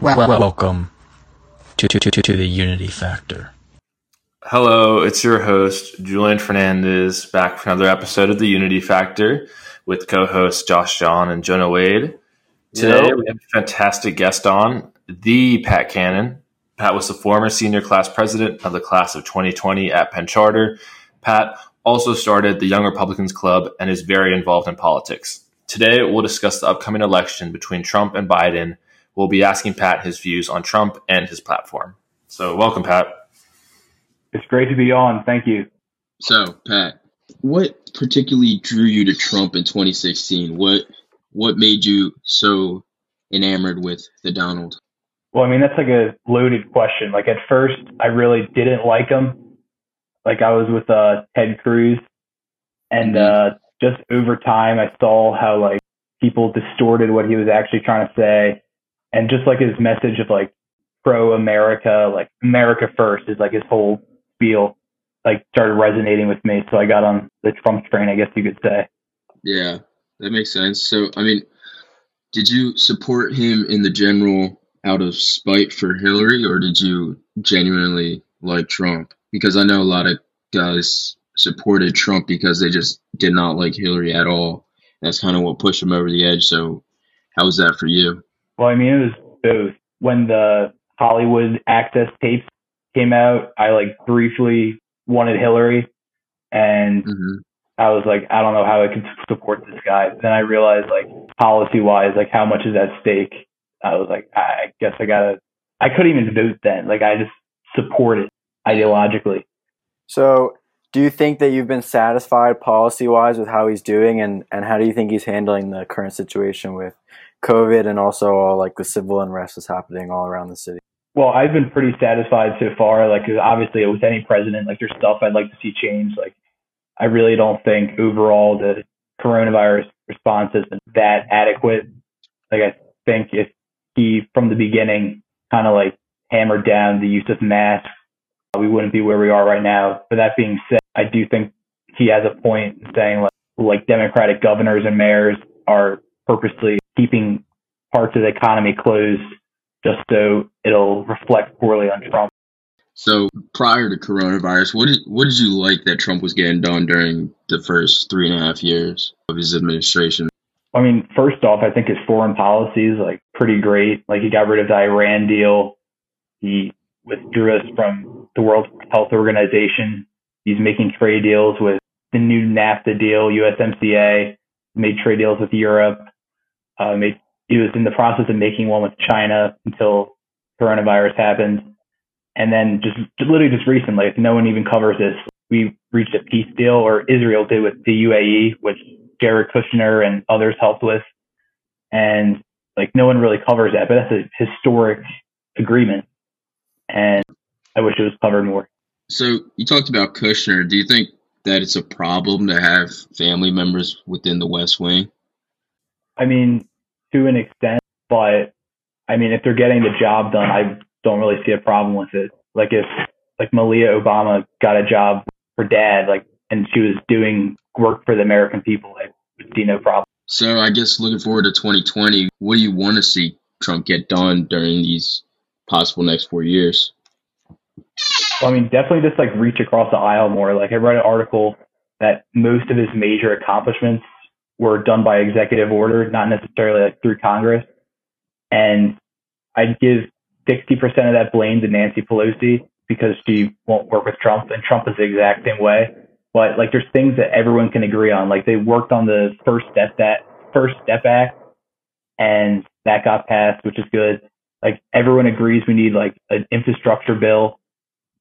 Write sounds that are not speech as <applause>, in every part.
Welcome to, to, to, to the Unity Factor. Hello, it's your host, Julian Fernandez, back for another episode of the Unity Factor with co hosts Josh John and Jonah Wade. Today, Yep. we have a fantastic guest on, the Pat Cannon. Pat was the former senior class president of the class of 2020 at Penn Charter. Pat also started the Young Republicans Club and is very involved in politics. Today, we'll discuss the upcoming election between Trump and Biden. We'll be asking Pat his views on Trump and his platform. So, welcome, Pat. It's great to be on. Thank you. So, Pat, what particularly drew you to Trump in 2016? What what made you so enamored with the Donald? Well, I mean, that's like a loaded question. Like at first, I really didn't like him. Like I was with uh, Ted Cruz, and uh, just over time, I saw how like people distorted what he was actually trying to say, and just like his message of like pro America, like America first, is like his whole spiel. Like started resonating with me, so I got on the Trump train, I guess you could say. Yeah, that makes sense. So, I mean, did you support him in the general out of spite for Hillary, or did you genuinely like Trump? Because I know a lot of guys supported Trump because they just did not like Hillary at all. That's kind of what pushed him over the edge. So, how was that for you? Well, I mean, it was both. When the Hollywood access tapes came out, I like briefly wanted Hillary, and hmm I was like, I don't know how I can support this guy. Then I realized, like, policy wise, like how much is at stake. I was like, I guess I gotta. I couldn't even vote then. Like, I just support it ideologically. So, do you think that you've been satisfied policy wise with how he's doing, and, and how do you think he's handling the current situation with COVID and also all like the civil unrest that's happening all around the city? Well, I've been pretty satisfied so far. Like, obviously, with any president, like, there's stuff I'd like to see change. Like, I really don't think overall the coronavirus response been that adequate. Like, I think if he, from the beginning, kind of like hammered down the use of masks, we wouldn't be where we are right now. But that being said, I do think he has a point in saying like, like Democratic governors and mayors are purposely keeping parts of the economy closed just so it'll reflect poorly on Trump. So prior to coronavirus, what did what did you like that Trump was getting done during the first three and a half years of his administration? I mean, first off, I think his foreign policy is like pretty great. Like he got rid of the Iran deal. He withdrew us from the World Health Organization. He's making trade deals with the new NAFTA deal, USMCA, made trade deals with Europe. Um, Made, he was in the process of making one with China until coronavirus happened. And then just, just literally just recently, if no one even covers this, we reached a peace deal, or Israel did with the UAE, which Jared Kushner and others helped with. And like no one really covers that, but that's a historic agreement. And I wish it was covered more. So you talked about Kushner. Do you think that it's a problem to have family members within the West Wing? I mean, to an extent, but I mean, if they're getting the job done, I don't really see a problem with it. Like if like Malia Obama got a job for dad, like, and she was doing work for the American people, I would see no problem. So I guess looking forward to 2020, what do you want to see Trump get done during these possible next four years? Well, I mean, definitely just like reach across the aisle more. Like I read an article that most of his major accomplishments were done by executive order, not necessarily like through Congress. And I'd give 60% of that blame to Nancy Pelosi because she won't work with Trump and Trump is the exact same way. But like there's things that everyone can agree on. Like they worked on the first step that first step act and that got passed, which is good. Like everyone agrees we need like an infrastructure bill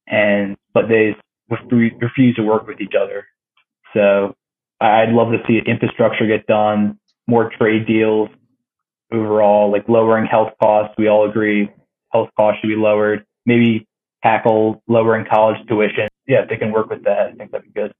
and but they refuse to work with each other. So I'd love to see infrastructure get done, more trade deals overall, like lowering health costs. We all agree health costs should be lowered. Maybe tackle lowering college tuition. Yeah, if they can work with that, I think that'd be good.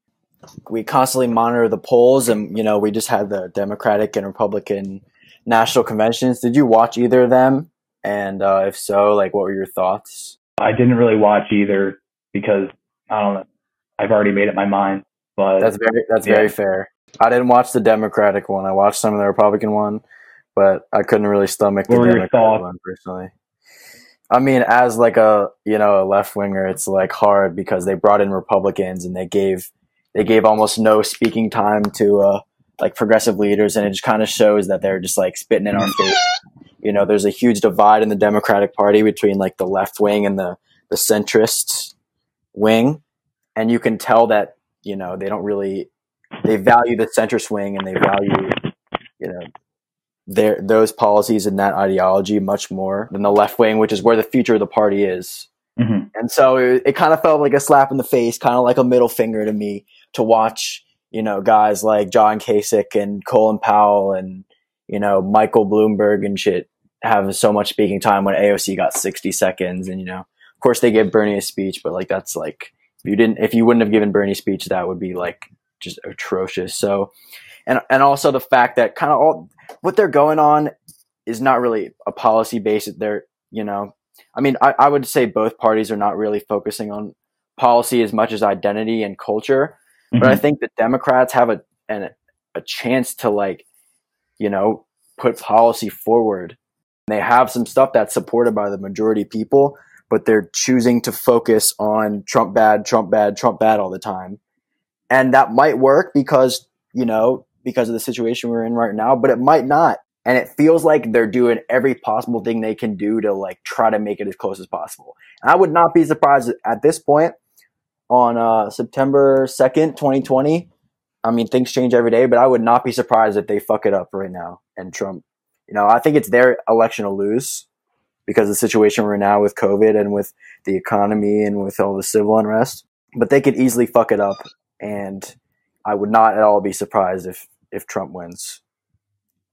We constantly monitor the polls, and you know, we just had the Democratic and Republican national conventions. Did you watch either of them? And uh, if so, like, what were your thoughts? I didn't really watch either because I don't know. I've already made up my mind. But That's very that's Yeah. very fair. I didn't watch the Democratic one. I watched some of the Republican one, but I couldn't really stomach the Democratic one personally. I mean, as like a you know a left winger, it's like hard because they brought in Republicans and they gave they gave almost no speaking time to uh, like progressive leaders, and it just kind of shows that they're just like spitting in our face. You know, there's a huge divide in the Democratic Party between like the left wing and the the centrist wing, and you can tell that you know they don't really they value the center swing and they value you know their those policies and that ideology much more than the left wing, which is where the future of the party is. Mm-hmm. And so it, it kind of felt like a slap in the face, kind of like a middle finger to me to watch, you know, guys like John Kasich and Colin Powell and, you know, Michael Bloomberg and shit have so much speaking time when AOC got 60 seconds. And, you know, of course they gave Bernie a speech, but like that's like, if you didn't, if you wouldn't have given Bernie speech, that would be like just atrocious. So, and, and also the fact that kind of all what they're going on is not really a policy based. They're, you know, I mean, I, I would say both parties are not really focusing on policy as much as identity and culture. Mm-hmm. But I think the Democrats have a an, a chance to like, you know, put policy forward. They have some stuff that's supported by the majority of people, but they're choosing to focus on Trump bad, Trump bad, Trump bad all the time. And that might work because, you know, because of the situation we're in right now, but it might not. And it feels like they're doing every possible thing they can do to like try to make it as close as possible. And I would not be surprised at this point on uh, September 2nd, 2020. I mean, things change every day, but I would not be surprised if they fuck it up right now and Trump, you know, I think it's their election to lose because of the situation we're in now with COVID and with the economy and with all the civil unrest. But they could easily fuck it up. And I would not at all be surprised if, if Trump wins.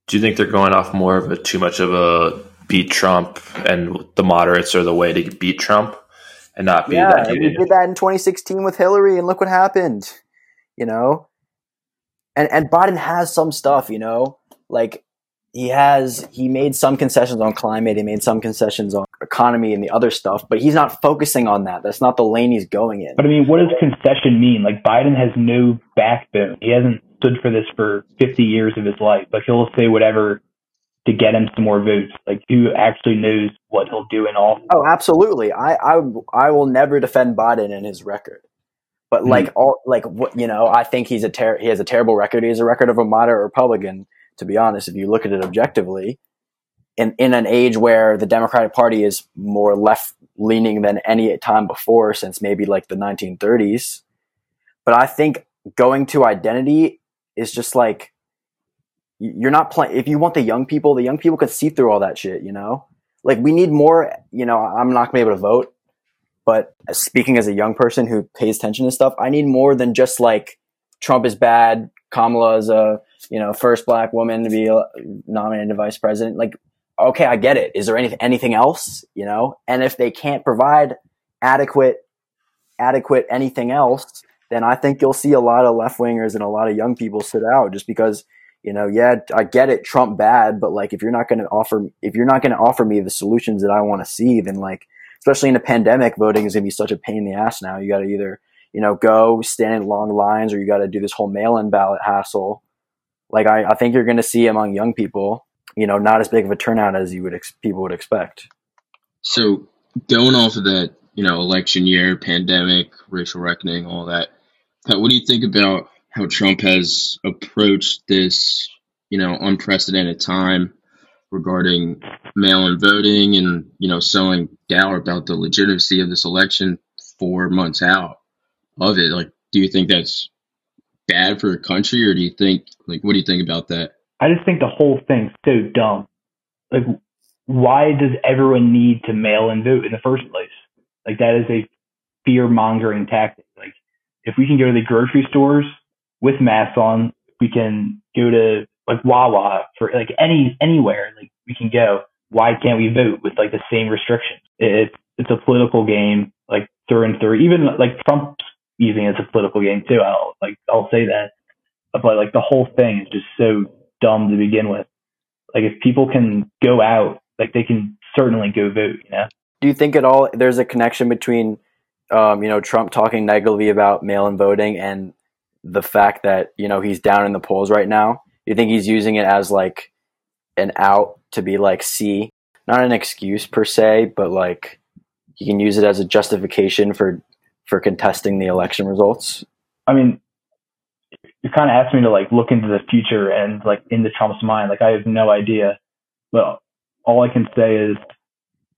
Do you think they're going off more of a too much of a beat Trump and the moderates are the way to beat Trump and not be yeah, that we did that in 2016 with Hillary, and look what happened. You know, and and Biden has some stuff. You know, like he has he made some concessions on climate, he made some concessions on economy and the other stuff, but he's not focusing on that. That's not the lane he's going in. But I mean, what does concession mean? Like Biden has no backbone. He hasn't stood for this for 50 years of his life. Like he'll say whatever to get him some more votes. Like who actually knows what he'll do in office? Oh, absolutely. I I I will never defend Biden and his record. But Mhm. like all like what you know, I think he's a ter- he has a terrible record. He has a record of a moderate Republican. To be honest, if you look at it objectively, in in an age where the Democratic Party is more left leaning than any time before since maybe like the 1930s. But I think going to identity is just like you're not playing. If you want the young people, the young people could see through all that shit. You know, like we need more. You know, I'm not gonna be able to vote, but speaking as a young person who pays attention to stuff, I need more than just like Trump is bad. Kamala is a you know first black woman to be uh, nominated to vice president. Like, okay, I get it. Is there anything anything else? You know, and if they can't provide adequate adequate anything else, then I think you'll see a lot of left wingers and a lot of young people sit out just because you know, yeah, I get it, Trump bad, but like if you're not going to offer if you're not going to offer me the solutions that I want to see, then like especially in a pandemic, voting is going to be such a pain in the ass now. You got to either you know go stand in long lines or you got to do this whole mail-in ballot hassle. Like I, I think you're going to see among young people, you know, not as big of a turnout as you would ex- people would expect. So going off of that, you know, election year, pandemic, racial reckoning, all that. What do you think about how Trump has approached this, you know, unprecedented time regarding mail-in voting and you know sowing doubt about the legitimacy of this election four months out of it? Like, do you think that's bad for a country, or do you think like what do you think about that? I just think the whole thing's so dumb. Like, why does everyone need to mail and vote in the first place? Like, that is a fear mongering tactic. Like, if we can go to the grocery stores with masks on, we can go to like Wawa for like any anywhere. Like, we can go. Why can't we vote with like the same restrictions? It's it's a political game, like through and through. Even like Trump's using it as a political game too. I'll like I'll say that, but like the whole thing is just so dumb to begin with. Like if people can go out, like they can certainly go vote. You know. Do you think at all there's a connection between, um, you know, Trump talking negatively about mail-in voting and the fact that you know he's down in the polls right now? Do you think he's using it as like an out to be like, see, not an excuse per se, but like he can use it as a justification for for contesting the election results. I mean, you kind of asked me to like look into the future and like into Trump's mind. Like I have no idea, but all I can say is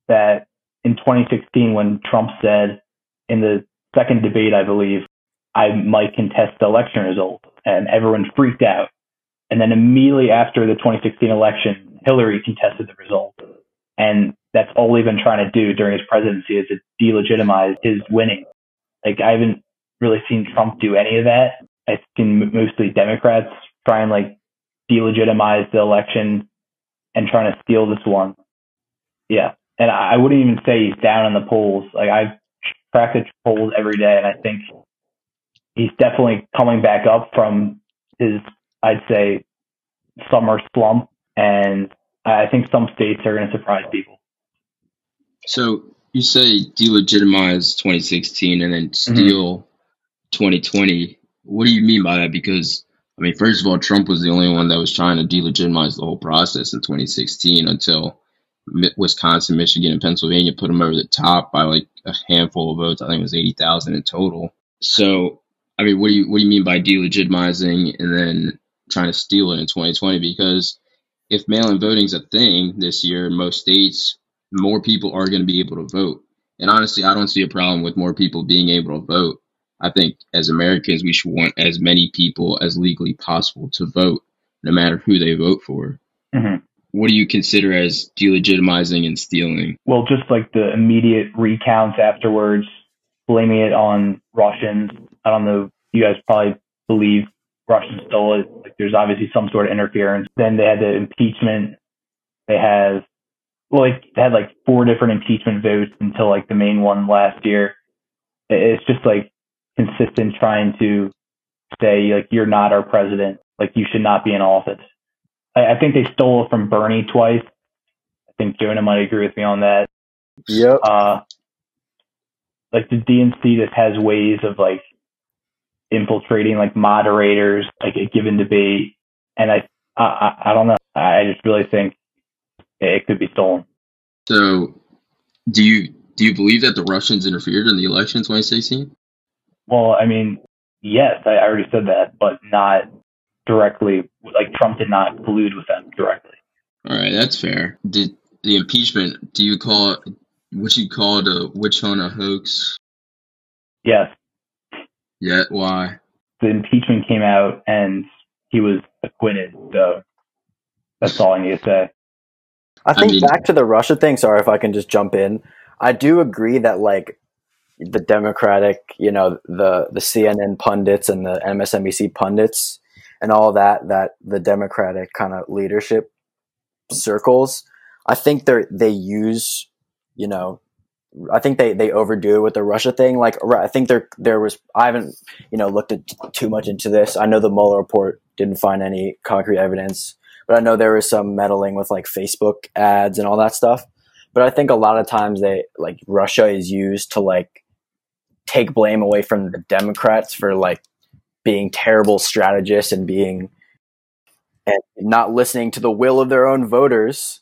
that in 2016, when Trump said in the second debate, I believe, I might contest the election result, and everyone freaked out. And then immediately after the 2016 election, Hillary contested the result. And that's all he's been trying to do during his presidency is to delegitimize his winning. Like I haven't really seen Trump do any of that. I've seen mostly Democrats try and like delegitimize the election and trying to steal this one. Yeah. And I wouldn't even say he's down in the polls. Like I track the polls every day and I think he's definitely coming back up from his, I'd say, summer slump. And I think some states are going to surprise people. So you say delegitimize 2016 and then Mm-hmm. steal 2020. What do you mean by that? Because I mean, first of all, Trump was the only one that was trying to delegitimize the whole process in 2016 until Wisconsin, Michigan, and Pennsylvania put him over the top by like a handful of votes. I think it was 80,000 in total. So, I mean, what do you what do you mean by delegitimizing and then trying to steal it in 2020? Because if mail-in voting is a thing this year in most states, more people are going to be able to vote. And honestly, I don't see a problem with more people being able to vote. I think as Americans, we should want as many people as legally possible to vote, no matter who they vote for. Mm-hmm. What do you consider as delegitimizing and stealing? Well, just like the immediate recounts afterwards, blaming it on Russians. I don't know. You guys probably believe Russians stole it. Like there's obviously some sort of interference. Then they had the impeachment. They have, like, had like four different impeachment votes until like the main one last year. It's just like consistent trying to say like you're not our president. Like you should not be in office. I, I think they stole it from Bernie twice. I think Jonah might agree with me on that Yep. uh, like the DNC just has ways of like infiltrating like moderators, like a given debate, and I, I- I don't know. I just really think it could be stolen. So, do you do you believe that the Russians interfered in the election in 2016? Well, I mean, yes, I already said that, but not directly. Like Trump did not collude with them directly. All right, that's fair. Did the impeachment? Do you call it what you call the witch hunt a hoax? Yes, Yet why? the impeachment came out and he was acquitted. So that's all I need to say. I think mean- back to the Russia thing. Sorry if I can just jump in. I do agree that like the Democratic, you know, the the CNN pundits and the MSNBC pundits and all that that the Democratic kind of leadership circles. I think they they use, you know, I think they they overdo it with the Russia thing. Like I think there there was I haven't you know looked at too much into this. I know the Mueller report didn't find any concrete evidence but I know there was some meddling with like Facebook ads and all that stuff. But I think a lot of times they like Russia is used to like take blame away from the Democrats for like being terrible strategists and being and not listening to the will of their own voters.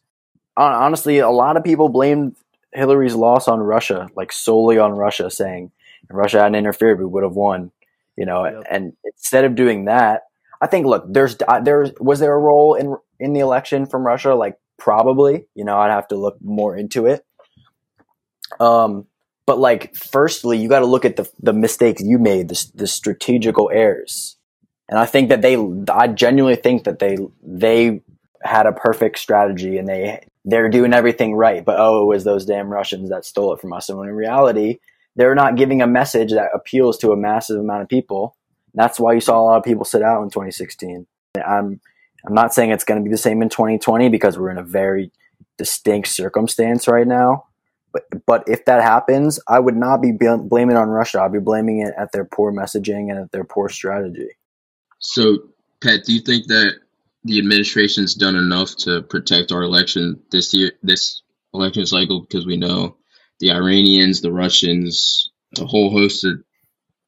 Honestly, a lot of people blamed Hillary's loss on Russia, like solely on Russia, saying if Russia hadn't interfered, we would have won. You know, Yep. and instead of doing that, I think look, there's there was there a role in in the election from Russia? Like probably, you know, I'd have to look more into it. Um, but like, firstly, you got to look at the the mistakes you made, the the strategical errors, and I think that they, I genuinely think that they they had a perfect strategy and they they're doing everything right, but oh, it was those damn Russians that stole it from us. And when in reality, they're not giving a message that appeals to a massive amount of people. That's why you saw a lot of people sit out in 2016. I'm I'm not saying it's going to be the same in 2020 because we're in a very distinct circumstance right now. But but if that happens, I would not be bl- blaming on Russia. I'd be blaming it at their poor messaging and at their poor strategy. So, Pat, do you think that the administration's done enough to protect our election this year, this election cycle? Because we know the Iranians, the Russians, a whole host of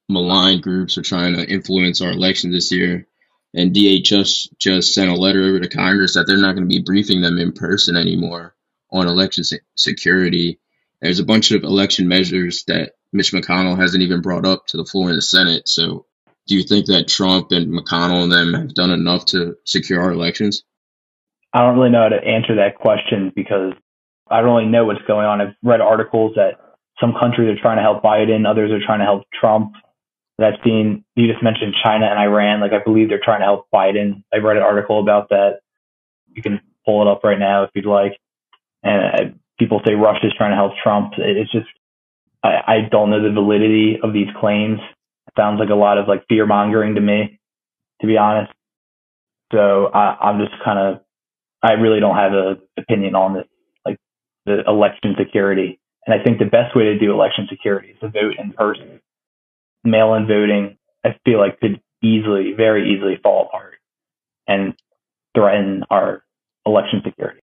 malign groups are trying to influence our election this year. And DHS just sent a letter over to Congress that they're not going to be briefing them in person anymore on election se- security. There's a bunch of election measures that Mitch McConnell hasn't even brought up to the floor in the Senate. So, do you think that Trump and McConnell and them have done enough to secure our elections? I don't really know how to answer that question because I don't really know what's going on. I've read articles that some countries are trying to help Biden, others are trying to help Trump. I've seen you just mentioned China and Iran. Like I believe they're trying to help Biden. I read an article about that. You can pull it up right now if you'd like. And uh, people say Russia's trying to help Trump. It's just I, I don't know the validity of these claims. It sounds like a lot of like fear mongering to me, to be honest. So I, I'm just kind of I really don't have an opinion on this, like the election security. And I think the best way to do election security is to vote in person mail-in voting, I feel like could easily, very easily fall apart and threaten our election security.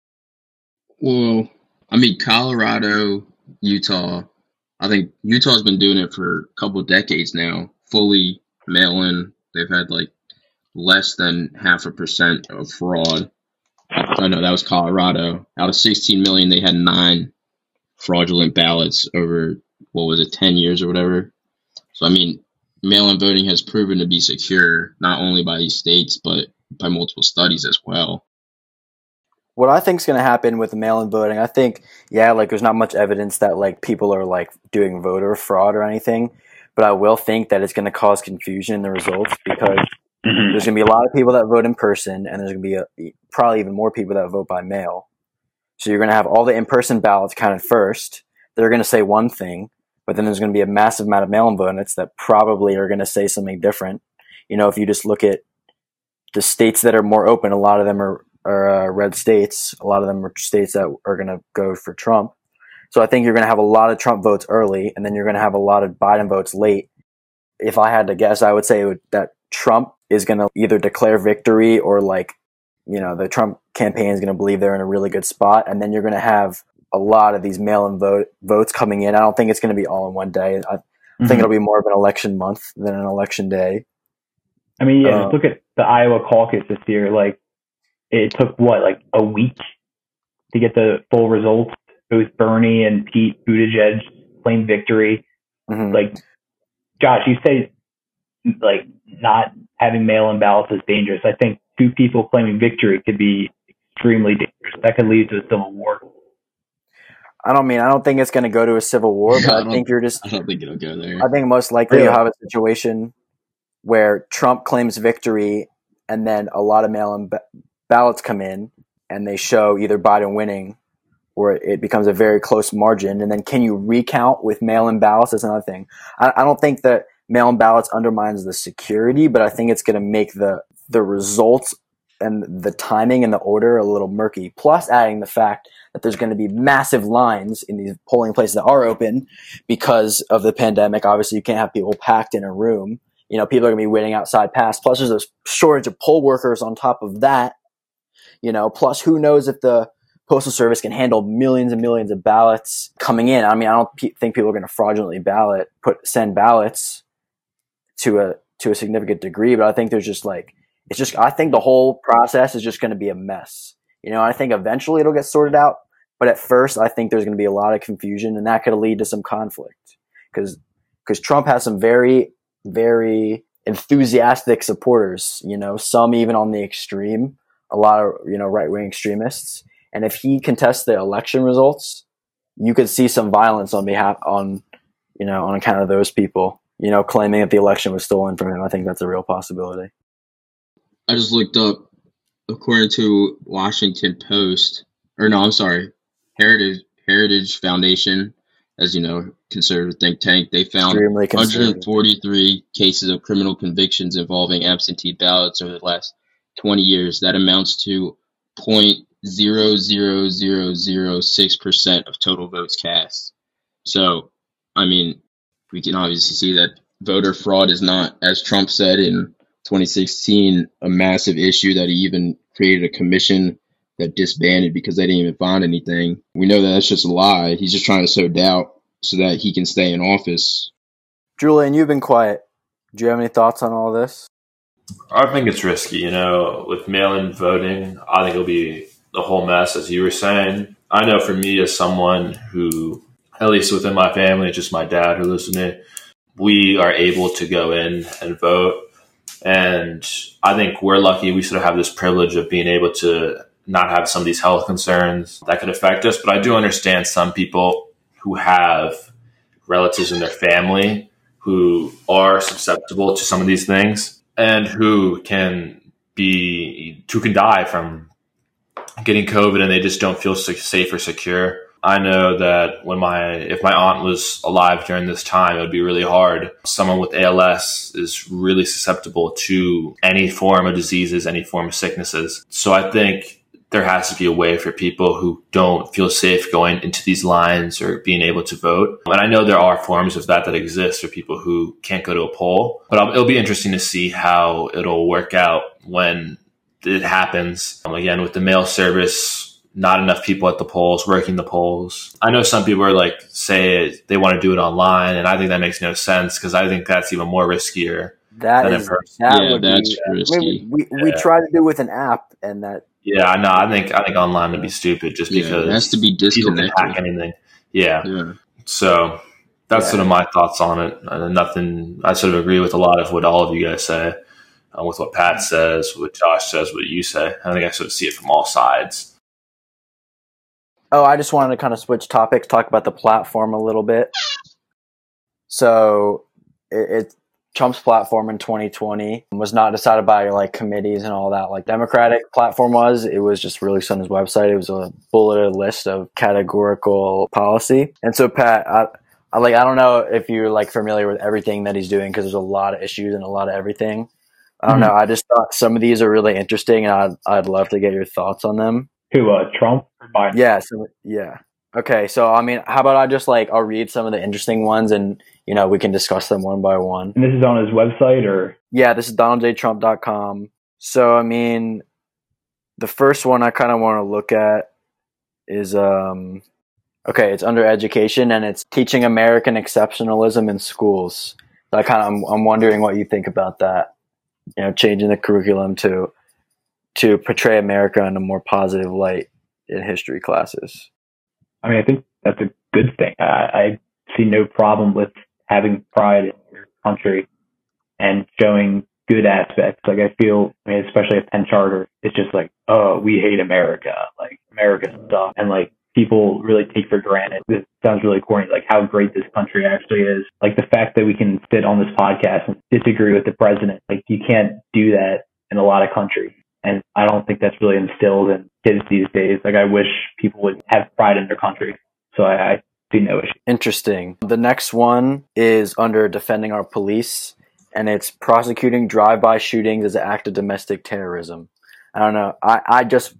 Well, I mean, Colorado, Utah, I think Utah's been doing it for a couple decades now, fully mail in. They've had like less than half a percent of fraud. I know that was Colorado. Out of 16 million, they had nine fraudulent ballots over, what was it, 10 years or whatever. So, I mean, mail in voting has proven to be secure, not only by these states, but by multiple studies as well. What I think is going to happen with the mail in voting, I think, yeah, like there's not much evidence that like people are like doing voter fraud or anything, but I will think that it's going to cause confusion in the results because mm-hmm. there's going to be a lot of people that vote in person and there's going to be a, probably even more people that vote by mail. So you're going to have all the in person ballots counted first. They're going to say one thing, but then there's going to be a massive amount of mail-in votes that probably are going to say something different. You know, if you just look at the states that are more open, a lot of them are, are uh, red states. A lot of them are states that are going to go for Trump. So I think you're going to have a lot of Trump votes early, and then you're going to have a lot of Biden votes late. If I had to guess, I would say that Trump is going to either declare victory or like, you know, the Trump campaign is going to believe they're in a really good spot, and then you're going to have a lot of these mail-in vote votes coming in. I don't think it's going to be all in one day. I mm-hmm. think it'll be more of an election month than an election day. I mean, yeah, um, look at the Iowa caucus this year. Like, it took what, like a week to get the full results. Both Bernie and Pete Buttigieg claimed victory. Mm-hmm. Like, Josh, you say like not having mail-in ballots is dangerous. I think two people claiming victory could be extremely dangerous. That could lead to a civil war. I don't mean I don't think it's going to go to a civil war, but <laughs> I, I think you're just. I don't think it'll go there. I think most likely you'll have a situation where Trump claims victory, and then a lot of mail-in ba- ballots come in, and they show either Biden winning, or it becomes a very close margin. And then can you recount with mail-in ballots? That's another thing. I, I don't think that mail-in ballots undermines the security, but I think it's going to make the the results and the timing and the order a little murky. Plus, adding the fact that there's going to be massive lines in these polling places that are open because of the pandemic. Obviously, you can't have people packed in a room. You know, people are going to be waiting outside past. Plus, there's a shortage of poll workers on top of that. You know, plus who knows if the postal service can handle millions and millions of ballots coming in. I mean, I don't pe- think people are going to fraudulently ballot put send ballots to a to a significant degree, but I think there's just like it's just I think the whole process is just going to be a mess. You know, I think eventually it'll get sorted out, but at first I think there's going to be a lot of confusion and that could lead to some conflict because because Trump has some very very enthusiastic supporters, you know, some even on the extreme, a lot of, you know, right-wing extremists. And if he contests the election results, you could see some violence on behalf on you know, on account of those people, you know, claiming that the election was stolen from him. I think that's a real possibility. I just looked up, according to Washington Post, or no, I'm sorry, Heritage Heritage Foundation, as you know, conservative think tank. They found 143 cases of criminal convictions involving absentee ballots over the last 20 years. That amounts to 0.00006 percent of total votes cast. So, I mean, we can obviously see that voter fraud is not, as Trump said in 2016 a massive issue that he even created a commission that disbanded because they didn't even find anything. We know that that's just a lie. He's just trying to sow doubt so that he can stay in office. Julian, you've been quiet. Do you have any thoughts on all this? I think it's risky, you know, with mail in voting. I think it'll be the whole mess, as you were saying. I know for me, as someone who, at least within my family, just my dad who lives with me, we are able to go in and vote. And I think we're lucky we sort of have this privilege of being able to not have some of these health concerns that could affect us. But I do understand some people who have relatives in their family who are susceptible to some of these things and who can be who can die from getting COVID and they just don't feel safe or secure. I know that when my if my aunt was alive during this time, it would be really hard. Someone with ALS is really susceptible to any form of diseases, any form of sicknesses. So I think there has to be a way for people who don't feel safe going into these lines or being able to vote. And I know there are forms of that that exist for people who can't go to a poll, but it'll be interesting to see how it'll work out when it happens. Um, again, with the mail service, not enough people at the polls working the polls. I know some people are like say they want to do it online, and I think that makes no sense because I think that's even more riskier. That is that yeah, would that's be, risky. I mean, we we yeah. try to do with an app, and that yeah, I know. I think I think online would be stupid just yeah, because it has to be disconnected. hack anything. Yeah. yeah. So that's yeah. sort of my thoughts on it. Uh, nothing. I sort of agree with a lot of what all of you guys say, uh, with what Pat says, what Josh says, what you say. I think I sort of see it from all sides. Oh, I just wanted to kind of switch topics, talk about the platform a little bit. So it, it Trump's platform in 2020 was not decided by like committees and all that like Democratic platform was. It was just released on his website. It was a bulleted list of categorical policy. And so Pat, I, I like I don't know if you're like familiar with everything that he's doing because there's a lot of issues and a lot of everything. I don't mm-hmm. know. I just thought some of these are really interesting, and I'd I'd love to get your thoughts on them. Who, uh, Trump or Biden? Yeah, so, yeah. Okay, so I mean, how about I just like I'll read some of the interesting ones, and you know, we can discuss them one by one. And this is on his website or? Yeah, this is donaldjtrump.com. So, I mean, the first one I kind of want to look at is, um, okay, it's under education and it's teaching American exceptionalism in schools. So I kind of, I'm, I'm wondering what you think about that. You know, changing the curriculum to, to portray America in a more positive light in history classes. I mean, I think that's a good thing. I, I see no problem with having pride in your country and showing good aspects. Like I feel, I mean, especially at Penn Charter, it's just like, oh, we hate America, like America stuff, and like people really take for granted. This sounds really corny, like how great this country actually is. Like the fact that we can sit on this podcast and disagree with the president, like you can't do that in a lot of countries. And I don't think that's really instilled in kids these days. Like I wish people would have pride in their country. So I, I see no issue. Interesting. The next one is under defending our police, and it's prosecuting drive-by shootings as an act of domestic terrorism. I don't know. I, I just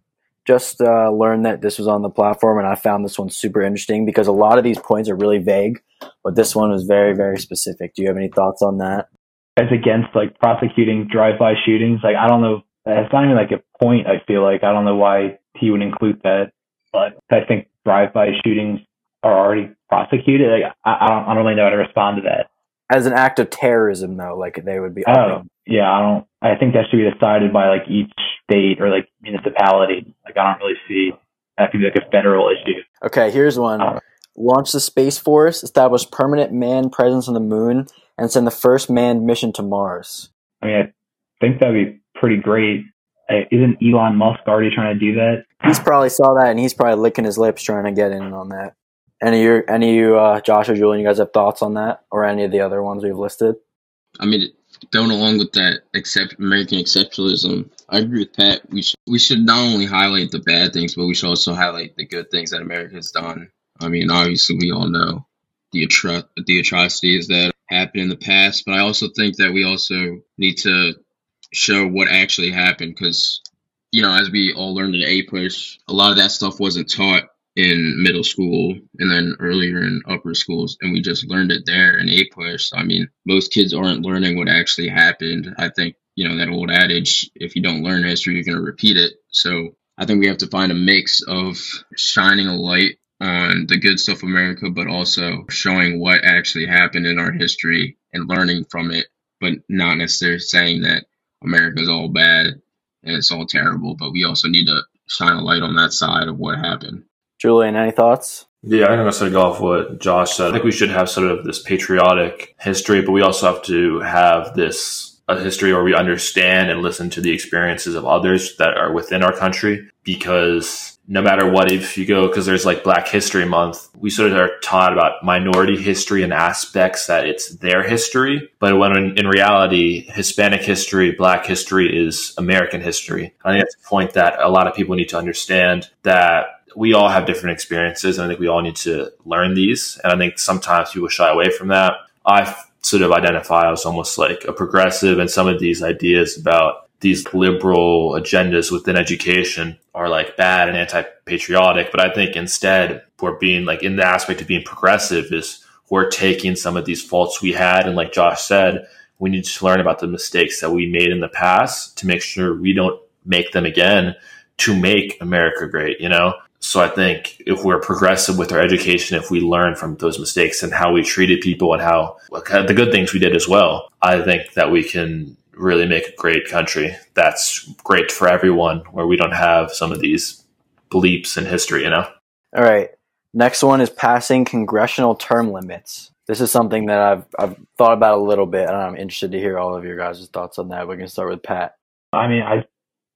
just uh, learned that this was on the platform, and I found this one super interesting because a lot of these points are really vague, but this one was very very specific. Do you have any thoughts on that? As against like prosecuting drive-by shootings, like I don't know. It's not even like a point. I feel like I don't know why he would include that, but I think drive-by shootings are already prosecuted. Like, I, I, don't, I don't really know how to respond to that. As an act of terrorism, though, like they would be. Oh, yeah. I don't. I think that should be decided by like each state or like municipality. Like I don't really see that could be like a federal issue. Okay, here's one. Uh, Launch the Space Force, establish permanent man presence on the moon, and send the first manned mission to Mars. I mean, I think that'd be pretty great. Isn't Elon Musk already trying to do that? He's probably saw that, and he's probably licking his lips trying to get in on that. Any of you, any of you, uh, Josh or Julian, you guys have thoughts on that, or any of the other ones we've listed? I mean, going along with that, except American exceptionalism, I agree with Pat. We should we should not only highlight the bad things, but we should also highlight the good things that America has done. I mean, obviously, we all know the atro- the atrocities that happened in the past, but I also think that we also need to show what actually happened because, you know, as we all learned in APUSH, a lot of that stuff wasn't taught in middle school and then earlier in upper schools and we just learned it there in APUSH I mean, most kids aren't learning what actually happened. I think, you know, that old adage, if you don't learn history, you're going to repeat it. So I think we have to find a mix of shining a light on the good stuff of America, but also showing what actually happened in our history and learning from it, but not necessarily saying that America is all bad and it's all terrible, but we also need to shine a light on that side of what happened. Julian, any thoughts? Yeah, I'm going to go off what Josh said. I think we should have sort of this patriotic history, but we also have to have this a history where we understand and listen to the experiences of others that are within our country because no matter what, if you go, because there's like Black History Month, we sort of are taught about minority history and aspects that it's their history. But when in, in reality, Hispanic history, Black history is American history. I think that's a point that a lot of people need to understand that we all have different experiences. And I think we all need to learn these. And I think sometimes people shy away from that. I sort of identify as almost like a progressive and some of these ideas about these liberal agendas within education are like bad and anti-patriotic but i think instead we're being like in the aspect of being progressive is we're taking some of these faults we had and like josh said we need to learn about the mistakes that we made in the past to make sure we don't make them again to make america great you know so I think if we're progressive with our education, if we learn from those mistakes and how we treated people and how the good things we did as well, I think that we can really make a great country that's great for everyone where we don't have some of these bleeps in history, you know? All right. Next one is passing congressional term limits. This is something that I've, I've thought about a little bit, and I'm interested to hear all of your guys' thoughts on that. We can start with Pat. I mean, I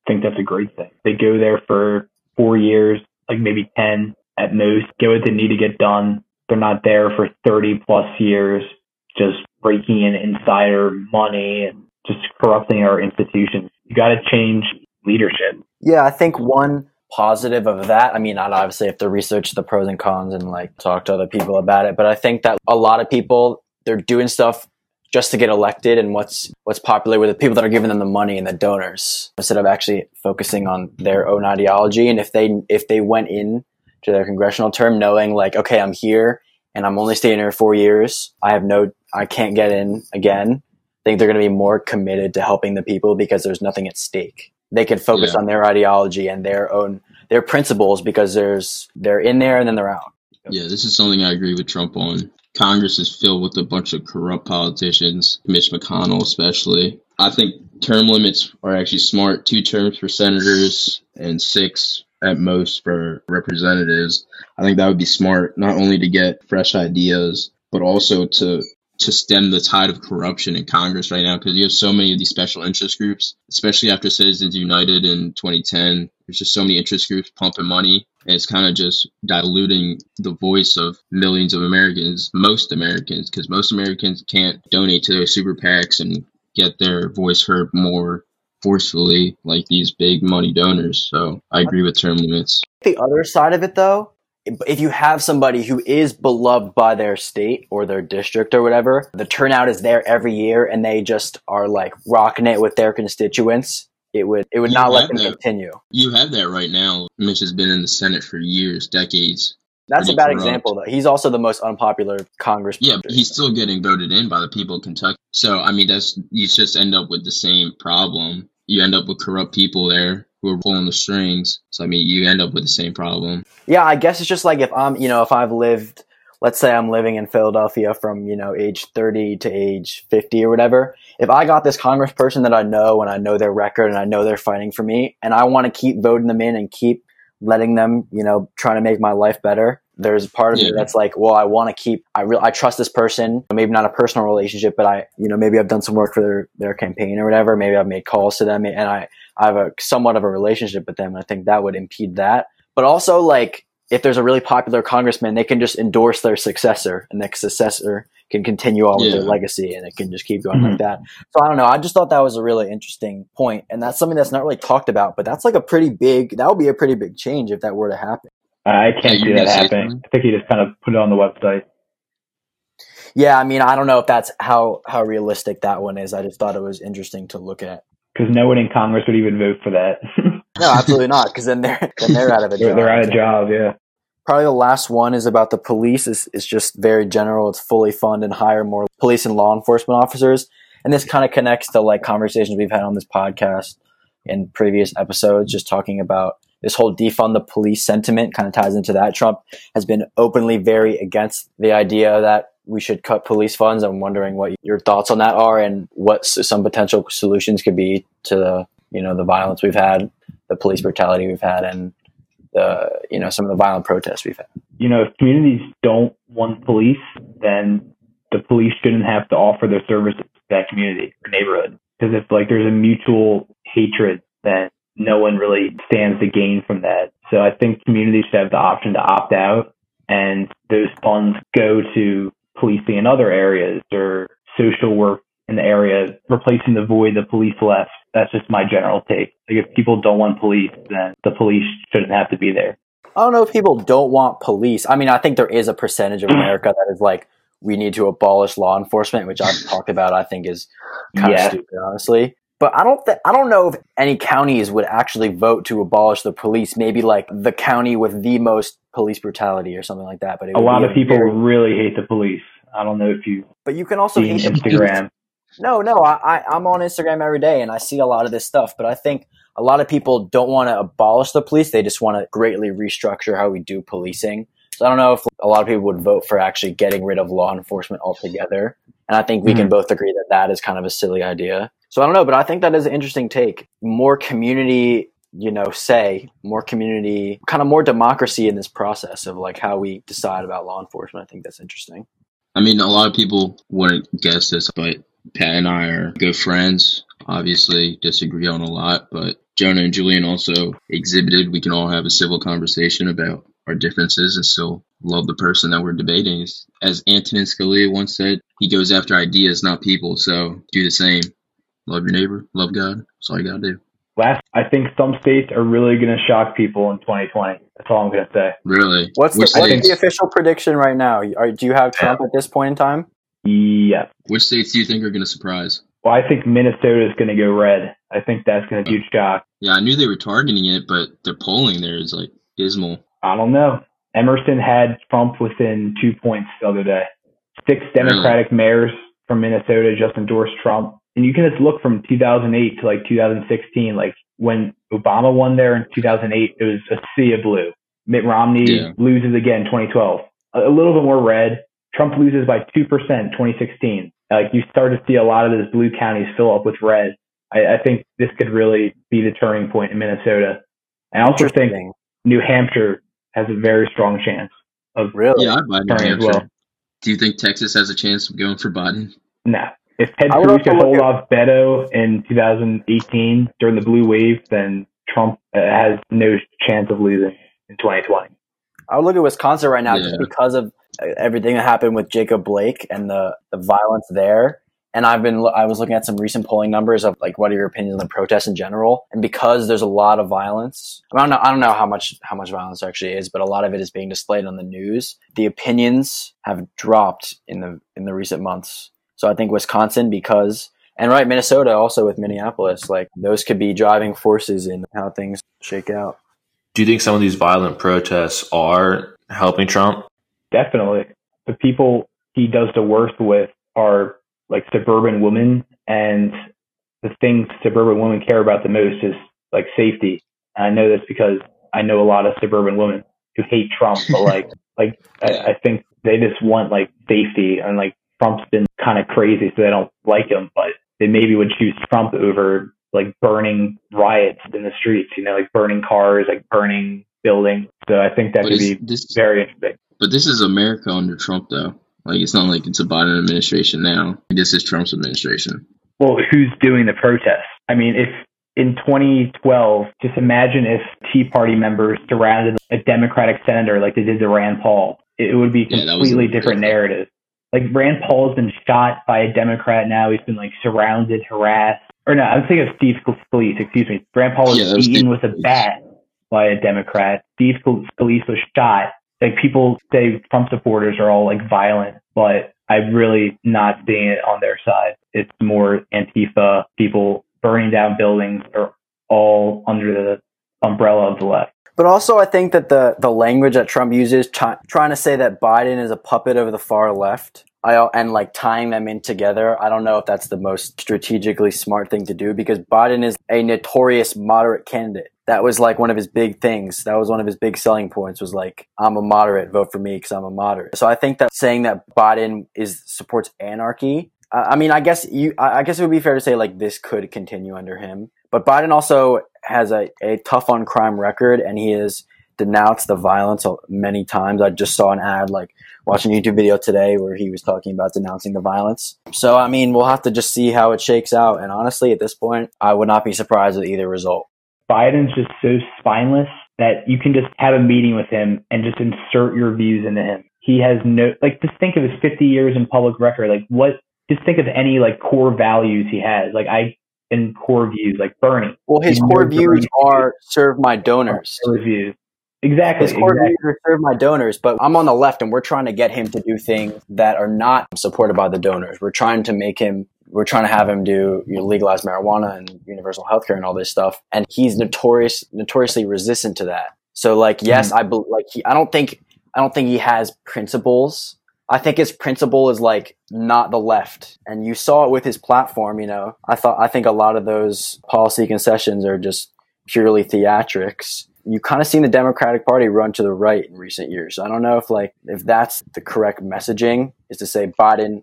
think that's a great thing. They go there for four years like maybe 10 at most, get what they need to get done. They're not there for 30 plus years, just breaking in insider money and just corrupting our institutions. You got to change leadership. Yeah, I think one positive of that, I mean, I'd obviously have to research the pros and cons and like talk to other people about it, but I think that a lot of people, they're doing stuff just to get elected and what's what's popular with the people that are giving them the money and the donors instead of actually focusing on their own ideology. And if they if they went in to their congressional term knowing like okay I'm here and I'm only staying here 4 years I have no I can't get in again I think they're going to be more committed to helping the people because there's nothing at stake. They can focus yeah. on their ideology and their own their principles because there's they're in there and then they're out. Yeah this is something I agree with Trump on Congress is filled with a bunch of corrupt politicians, Mitch McConnell especially. I think term limits are actually smart. Two terms for senators and six at most for representatives. I think that would be smart, not only to get fresh ideas, but also to to stem the tide of corruption in Congress right now because you have so many of these special interest groups, especially after Citizens United in 2010. There's just so many interest groups pumping money, and it's kind of just diluting the voice of millions of Americans, most Americans, because most Americans can't donate to their super PACs and get their voice heard more forcefully like these big money donors. So I agree with term limits. The other side of it, though, if you have somebody who is beloved by their state or their district or whatever, the turnout is there every year and they just are like rocking it with their constituents. It would it would you not let them that. continue. You have that right now. Mitch has been in the Senate for years, decades. That's a bad corrupt. example, though. He's also the most unpopular Congress. Yeah, but he's still getting voted in by the people of Kentucky. So I mean, that's you just end up with the same problem. You end up with corrupt people there who are pulling the strings. So I mean, you end up with the same problem. Yeah, I guess it's just like if I'm, you know, if I've lived, let's say I'm living in Philadelphia from, you know, age 30 to age 50 or whatever. If I got this congressperson that I know and I know their record and I know they're fighting for me and I want to keep voting them in and keep letting them, you know, trying to make my life better. There's a part of yeah. me that's like, well, I want to keep, I really, I trust this person. Maybe not a personal relationship, but I, you know, maybe I've done some work for their, their campaign or whatever. Maybe I've made calls to them and I, I have a somewhat of a relationship with them. And I think that would impede that. But also, like, if there's a really popular congressman, they can just endorse their successor, and the successor can continue on with their legacy, and it can just keep going mm-hmm. like that. So I don't know. I just thought that was a really interesting point, and that's something that's not really talked about. But that's like a pretty big. That would be a pretty big change if that were to happen. I can't see that happening. I think he just kind of put it on the website. Yeah, I mean, I don't know if that's how how realistic that one is. I just thought it was interesting to look at because no one in Congress would even vote for that. <laughs> no, absolutely not. Because then they're then they're out of a <laughs> job. They're out of job. Yeah. Probably the last one is about the police. is is just very general. It's fully fund and hire more police and law enforcement officers. And this kind of connects to like conversations we've had on this podcast in previous episodes, just talking about this whole defund the police sentiment kind of ties into that. Trump has been openly very against the idea that we should cut police funds. I'm wondering what your thoughts on that are and what some potential solutions could be to the, you know, the violence we've had, the police brutality we've had, and the you know some of the violent protests we've had. You know, if communities don't want police, then the police shouldn't have to offer their services to that community or neighborhood. Because if like there's a mutual hatred, then no one really stands to gain from that. So I think communities should have the option to opt out and those funds go to policing in other areas or social work in the area, replacing the void the police left. That's just my general take. Like if people don't want police, then the police shouldn't have to be there. I don't know if people don't want police. I mean, I think there is a percentage of mm. America that is like, we need to abolish law enforcement, which I've talked about. I think is kind Yeah. of stupid, honestly. But I don't, th- I don't know if any counties would actually vote to abolish the police. Maybe like the county with the most police brutality or something like that. But A lot of people very- really hate the police. I don't know if you've but you can also hate. Instagram. No, no, I, I, I'm on Instagram every day and I see a lot of this stuff, but I think a lot of people don't want to abolish the police. They just want to greatly restructure how we do policing. So I don't know if a lot of people would vote for actually getting rid of law enforcement altogether. And I think we can hmm. both agree that that is kind of a silly idea. So I don't know, but I think that is an interesting take. More community, you know, say, more community, kind of more democracy in this process of like how we decide about law enforcement. I think that's interesting. I mean, a lot of people wouldn't guess this, but Pat and I are good friends. Obviously, disagree on a lot, but Jonah and Julian also exhibited we can all have a civil conversation about our differences and still love the person that we're debating. As Antonin Scalia once said, he goes after ideas, not people. So do the same. Love your neighbor, love God. That's all you gotta do. Last, I think some states are really going to shock people in 2020. That's all I'm going to say. Really? What's the, which what's the official prediction right now? Are, do you have Trump at this point in time? Yes. Which states do you think are gonna surprise? Well, I think Minnesota is going to go red. I think that's going to be a huge shock. Yeah, I knew they were targeting it, but the polling there is like dismal. I don't know. Emerson had Trump within two points the other day. Six Democratic mayors from Minnesota just endorsed Trump. And you can just look from 2008 to like 2016. Like when Obama won there in 2008, it was a sea of blue. Mitt Romney Yeah. loses again 2012. A, a little bit more red. Trump loses by 2% 2016. Like you start to see a lot of those blue counties fill up with red. I, I think this could really be the turning point in Minnesota. I also think New Hampshire has a very strong chance of Really? Yeah, I'd buy New turning as well. Do you think Texas has a chance of going for Biden? No. If Ted I Cruz could hold at- off Beto in 2018 during the blue wave, then Trump uh, has no chance of losing in 2020. I would look at Wisconsin right now just because of uh, everything that happened with Jacob Blake and the, the violence there. And I've been, I was looking at some recent polling numbers of like, what are your opinions on the protests in general? And because there's a lot of violence, I don't know, I don't know how much, how much violence actually is, but a lot of it is being displayed on the news. The opinions have dropped in the, in the recent months. So I think Wisconsin because, and right, Minnesota also with Minneapolis, like those could be driving forces in how things shake out. Do you think some of these violent protests are helping Trump? Definitely. The people he does the worst with are like suburban women and the things suburban women care about the most is like safety. And I know this because I know a lot of suburban women who hate Trump, but <laughs> like, like I, I think they just want like safety and like Trump's been kind of crazy, so they don't like him, but they maybe would choose Trump over like burning riots in the streets, you know, like burning cars, like burning buildings. So I think that But could be this, very interesting. but this is America under Trump, though. Like it's not like it's a Biden administration now. This is Trump's administration. well, who's doing the protests? I mean, if in 2012, just imagine if Tea Party members surrounded a Democratic senator like they did to Rand Paul. It would be Yeah, completely a- different narrative. Like Rand Paul's been shot by a Democrat now. He's been like surrounded, harassed. Or no, I'm thinking of Steve Scalise. Excuse me. Rand Paul was Yeah, was beaten with a bat by a Democrat. Steve Scal- Scalise was shot. Like people say Trump supporters are all like violent, but I'm really not seeing it on their side. It's more Antifa, people burning down buildings are all under the umbrella of the left. But also, I think that the, the language that Trump uses, try, trying to say that Biden is a puppet of the far left, I, and like tying them in together, I don't know if that's the most strategically smart thing to do because Biden is a notorious moderate candidate. That was like one of his big things. That was one of his big selling points was like, I'm a moderate, vote for me because I'm a moderate. So I think that saying that Biden is supports anarchy. I mean, I guess you, I I guess it would be fair to say like this could continue under him. But Biden also has a, a tough on crime record and he has denounced the violence many times. I just saw an ad like watching a YouTube video today where he was talking about denouncing the violence. So I mean, we'll have to just see how it shakes out. And honestly, at this point, I would not be surprised with either result. Biden's just so spineless that you can just have a meeting with him and just insert your views into him. He has no like just think of his 50 years in public record. Like what? Just think of any like core values he has. Like I in core views, like Bernie. Well, his core views are serve my donors. Views. Exactly. His core exactly. views are serve my donors, but I'm on the left and we're trying to get him to do things that are not supported by the donors. We're trying to make him we're trying to have him do you know, legalize marijuana and universal healthcare and all this stuff, and he's notorious notoriously resistant to that. So, like, yes, mm-hmm. I be, like he, I don't think I don't think he has principles. I think his principle is like not the left, and you saw it with his platform. You know, I thought I think a lot of those policy concessions are just purely theatrics you kind of seen the Democratic Party run to the right in recent years. So I don't know if like if that's the correct messaging is to say Biden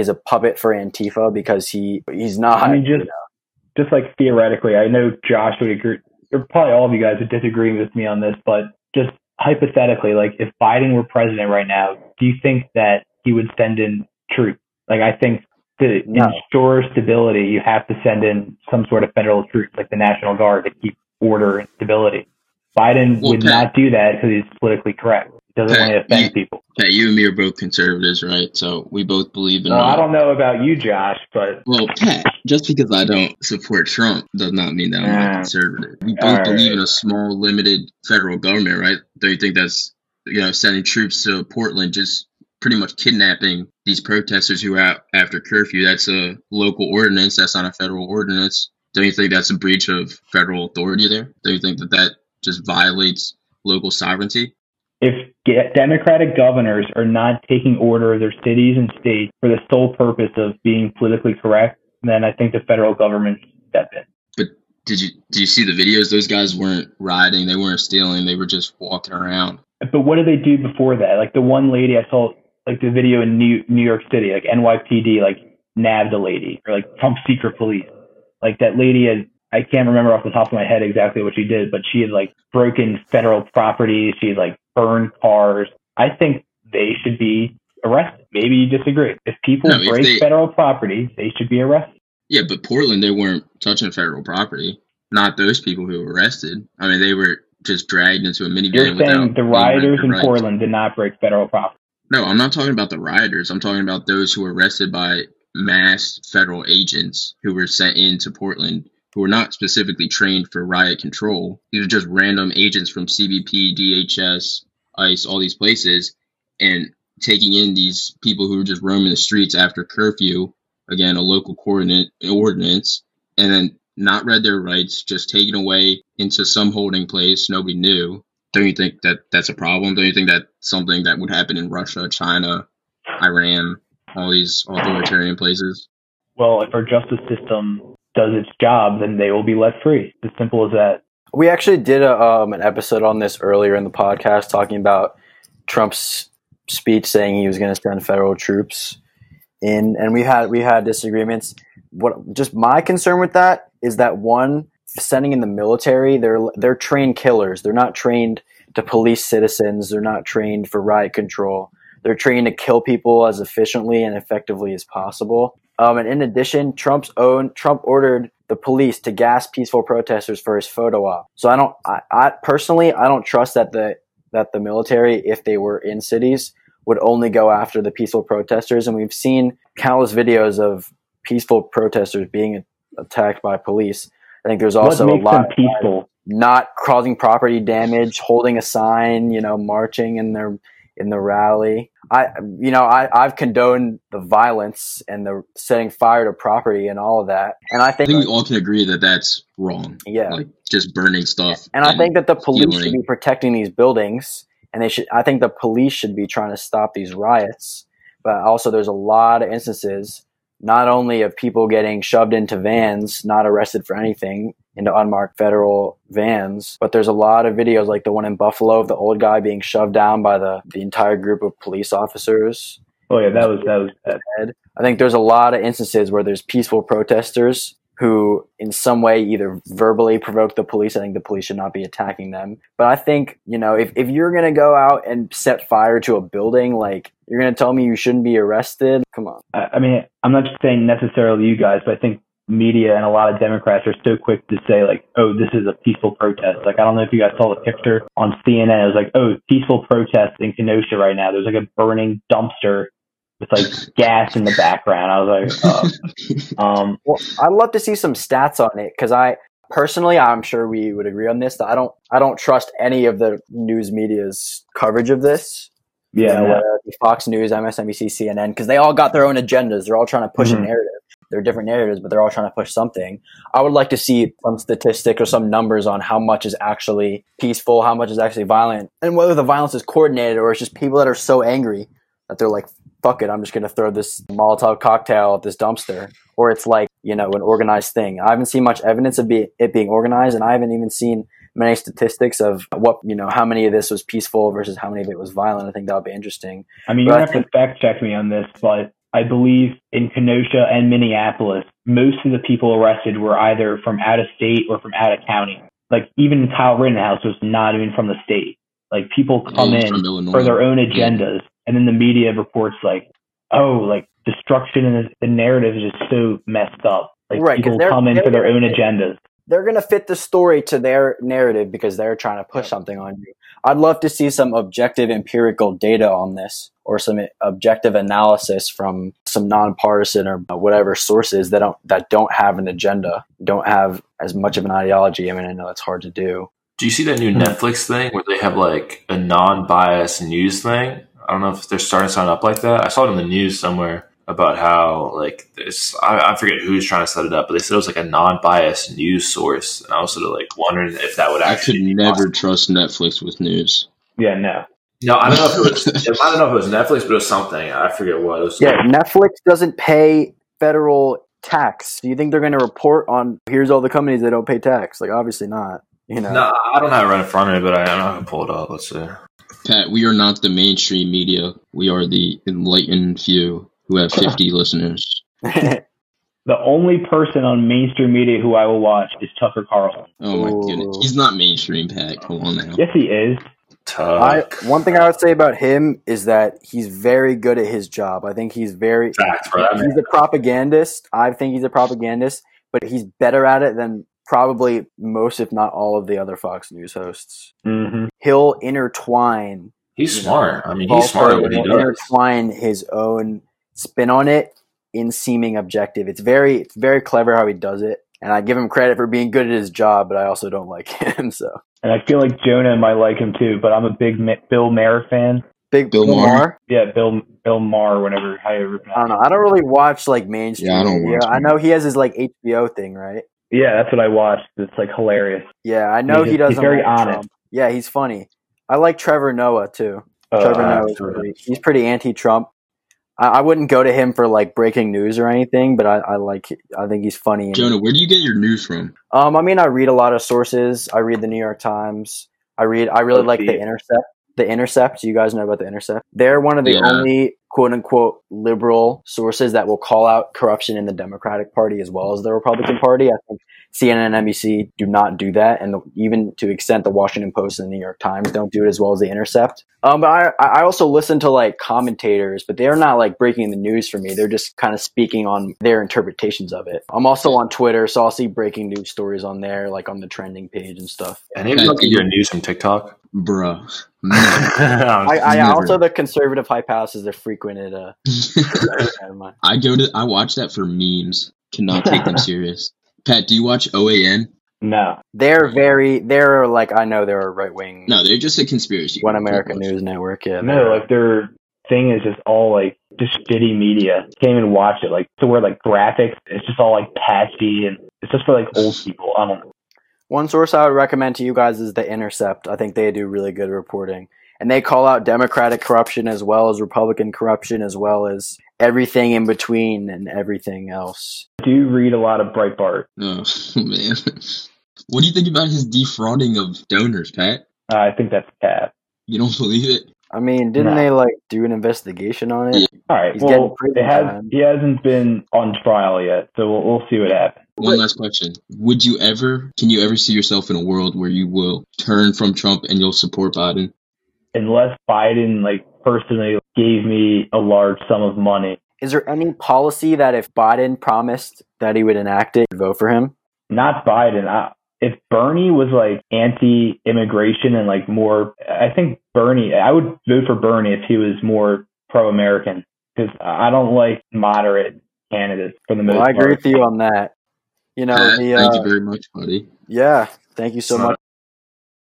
is a puppet for Antifa because he he's not. I mean, just you know. just like theoretically, I know Josh would agree. Or probably all of you guys are disagreeing with me on this, but just hypothetically, like if Biden were president right now, do you think that he would send in troops? Like I think to no. ensure stability, you have to send in some sort of federal troops, like the National Guard, to keep order and stability. Biden well, would Pat, not do that because he's politically correct. Doesn't Pat, want to offend you, people. Pat, you and me are both conservatives, right? So we both believe in. Well, I don't know about you, Josh, but well, Pat, just because I don't support Trump does not mean that I'm not conservative. We both believe in a small, limited federal government, right? Don't you think that's you know sending troops to Portland just pretty much kidnapping these protesters who are out after curfew? That's a local ordinance. That's not a federal ordinance. Don't you think that's a breach of federal authority there? Don't you think that that just violates local sovereignty? If Democratic governors are not taking order of their cities and states for the sole purpose of being politically correct, then I think the federal government step in. But did you did you see the videos? Those guys weren't rioting, they weren't stealing, they were just walking around. But what did they do before that? Like the one lady I saw, like the video in New New York City, like NYPD, like nabbed a lady, or like Trump secret police. Like that lady had I can't remember off the top of my head exactly what she did, but she had like broken federal property. She had like burned cars. I think they should be arrested. Maybe you disagree. If people no, break if they, federal property, they should be arrested. Yeah, but Portland, they weren't touching federal property. Not those people who were arrested. I mean, they were just dragged into a minivan. You're saying the rioters in rights. Portland did not break federal property. No, I'm not talking about the rioters. I'm talking about those who were arrested by mass federal agents who were sent into Portland who are not specifically trained for riot control. These are just random agents from CBP, DHS, ICE, all these places, and taking in these people who are just roaming the streets after curfew, again, a local coordinate ordinance, and then not read their rights, just taken away into some holding place nobody knew. Don't you think that that's a problem? Don't you think that's something that would happen in Russia, China, Iran, all these authoritarian places? Well, if our justice system does its job, then they will be let free. As simple as that. We actually did a, um, an episode on this earlier in the podcast talking about Trump's speech saying he was going to send federal troops in, and we had we had disagreements. What just my concern with that is that one sending in the military, they're they're trained killers. They're not trained to police citizens. They're not trained for riot control. They're trained to kill people as efficiently and effectively as possible. Um, and in addition, Trump's own Trump ordered the police to gas peaceful protesters for his photo op. So I don't, I, I personally, I don't trust that the that the military, if they were in cities, would only go after the peaceful protesters. And we've seen countless videos of peaceful protesters being attacked by police. I think there's also a lot of peaceful. not causing property damage, holding a sign, you know, marching in their in the rally. I, you know, I, I've condoned the violence and the setting fire to property and all of that. And I think, I think we all can agree that that's wrong. Yeah. Like just burning stuff. And, and I think that the police stealing. should be protecting these buildings and they should, I think the police should be trying to stop these riots. But also there's a lot of instances not only of people getting shoved into vans, not arrested for anything, into unmarked federal vans, but there's a lot of videos like the one in Buffalo of the old guy being shoved down by the, the entire group of police officers. Oh yeah, that was that was bad. I think there's a lot of instances where there's peaceful protesters who in some way either verbally provoked the police. I think the police should not be attacking them. But I think, you know, if, if you're going to go out and set fire to a building, like you're going to tell me you shouldn't be arrested? Come on. I mean, I'm not saying necessarily you guys, but I think media and a lot of Democrats are so quick to say like, "Oh, this is a peaceful protest." Like, I don't know if you guys saw the picture on CNN. It was like, "Oh, peaceful protest in Kenosha right now." There's like a burning dumpster with like gas in the background. I was like, oh. <laughs> um, Well, I'd love to see some stats on it because I personally, I'm sure we would agree on this. That I don't, I don't trust any of the news media's coverage of this. yeah, You know, no. whether it be Fox News, MSNBC, CNN, because they all got their own agendas. They're all trying to push a Mhm. narrative. They're different narratives, but they're all trying to push something. I would like to see some statistic or some numbers on how much is actually peaceful, how much is actually violent, and whether the violence is coordinated or it's just people that are so angry that they're like, fuck it, I'm just going to throw this Molotov cocktail at this dumpster. Or it's like, you know, an organized thing. I haven't seen much evidence of be- it being organized, and I haven't even seen many statistics of what, you know, how many of this was peaceful versus how many of it was violent. I think that would be interesting. I mean, you But I have to fact check me on this, but I believe in Kenosha and Minneapolis, most of the people arrested were either from out of state or from out of county. Like even Kyle Rittenhouse was not even from the state. Like people come in from Illinois. for their own agendas, and then the media reports like, oh, like destruction and the, the narrative is just so messed up. Like Right, 'cause people come in for their own gonna- agendas. they're going to fit the story to their narrative because they're trying to push something on you. I'd love to see some objective empirical data on this or some objective analysis from some nonpartisan or whatever sources that don't that don't have an agenda, don't have as much of an ideology. I mean, I know it's hard to do. Do you see that new Mhm. Netflix thing where they have like a non-biased news thing? I don't know if they're starting to sign up like that. I saw it in the news somewhere about how like this. I, I forget who's trying to set it up, but they said it was like a non-biased news source, and I was sort of like wondering if that would I could never possible. trust Netflix with news. Yeah, no. No, I don't know if it was. <laughs> I don't know if it was Netflix, but it was something. I forget what it was. Yeah, Netflix doesn't pay federal tax. Do you think they're going to report on here's all the companies that don't pay tax? Like obviously not. You know. No, I don't have it right in front of me, but I, I know I can pull it up. Let's see. Pat, we are not the mainstream media. We are the enlightened few who have 50 <laughs> listeners. The only person on mainstream media who I will watch is Tucker Carlson. Oh my Ooh. goodness. He's not mainstream, Pat. Come on now. Yes, he is. I, one thing I would say about him is that he's very good at his job. I think he's very Facts, bro. That he's a propagandist. I think he's a propagandist, but he's better at it than probably most, if not all, of the other Fox News hosts. Mm-hmm. He'll intertwine. He's you know, smart. I mean, he's smart at what he does. Intertwine his own spin on it in seeming objective. It's very, it's very clever how he does it, and I give him credit for being good at his job. But I also don't <laughs> like him. So And I feel like Jonah might like him too, but I'm a big Bill Maher fan. big Bill Bill Maher? Maher. Yeah, Bill Bill Maher, whatever how you pronounce I don't know. I don't really watch like mainstream. Yeah, I don't media. watch I know he has his like HBO thing, right? Yeah, that's what I watched. It's like hilarious. Yeah, I know He's- he doesn't. he's very like honest. Trump. Yeah, he's funny. I like Trevor Noah too. Uh, Trevor uh, Noah, pretty, he's pretty anti-Trump. I, I wouldn't go to him for like breaking news or anything, but I, I like. I think he's funny. and- Jonah, where do you get your news from? Um, I mean, I read a lot of sources. I read the New York Times. I read. I really like the BuzzFeed. Intercept. The Intercept. You guys know about the Intercept. They're one of the Yeah. only quote unquote liberal sources that will call out corruption in the Democratic Party as well as the Republican Party. I think CNN and NBC do not do that, and the, even to extent the Washington Post and the New York Times don't do it as well as the Intercept. Um, but I, I also listen to like commentators, but they're not like breaking the news for me. They're just kind of speaking on their interpretations of it. I'm also on Twitter, so I'll see breaking news stories on there, like on the trending page and stuff. Any of you get your news from TikTok? bro? <laughs> I, I also the conservative hype houses are frequented. Uh, never uh, <laughs> mind. I go to I watch that for memes. Cannot take them <laughs> serious. Pat, do you watch OAN? no. they're very they're like I know they're a right wing No, they're just a conspiracy. One group, American. News Network. Yeah, No, like their thing is just all like just shitty media. Can't even watch it. Like to where like graphics, it's just all like patchy and it's just for like old <sighs> people. I don't know. One source I would recommend to you guys is The Intercept. I think they do really good reporting. And they call out Democratic corruption as well as Republican corruption as well as everything in between and everything else. I do read a lot of Breitbart. Oh <laughs> man. What do you think about his defrauding of donors, Pat? Uh, I think that's cap. You don't believe it? I mean, didn't No. they like do an investigation on it? Yeah. All right. He's well, prison it has time. he hasn't been on trial yet, so we'll, we'll see what happens. one last question. Would you ever, can you ever see yourself in a world where you will turn from Trump and you'll support Biden? Unless Biden like personally gave me a large sum of money. Is there any policy that if Biden promised that he would enact it, vote for him? Not Biden. I, if Bernie was like anti-immigration and like more, I think Bernie, I would vote for Bernie if he was more pro-American because I don't like moderate candidates for the most Well, I agree part. with you on that. You know, Pat, the thank you uh, very much, buddy. yeah. Thank you so It's much.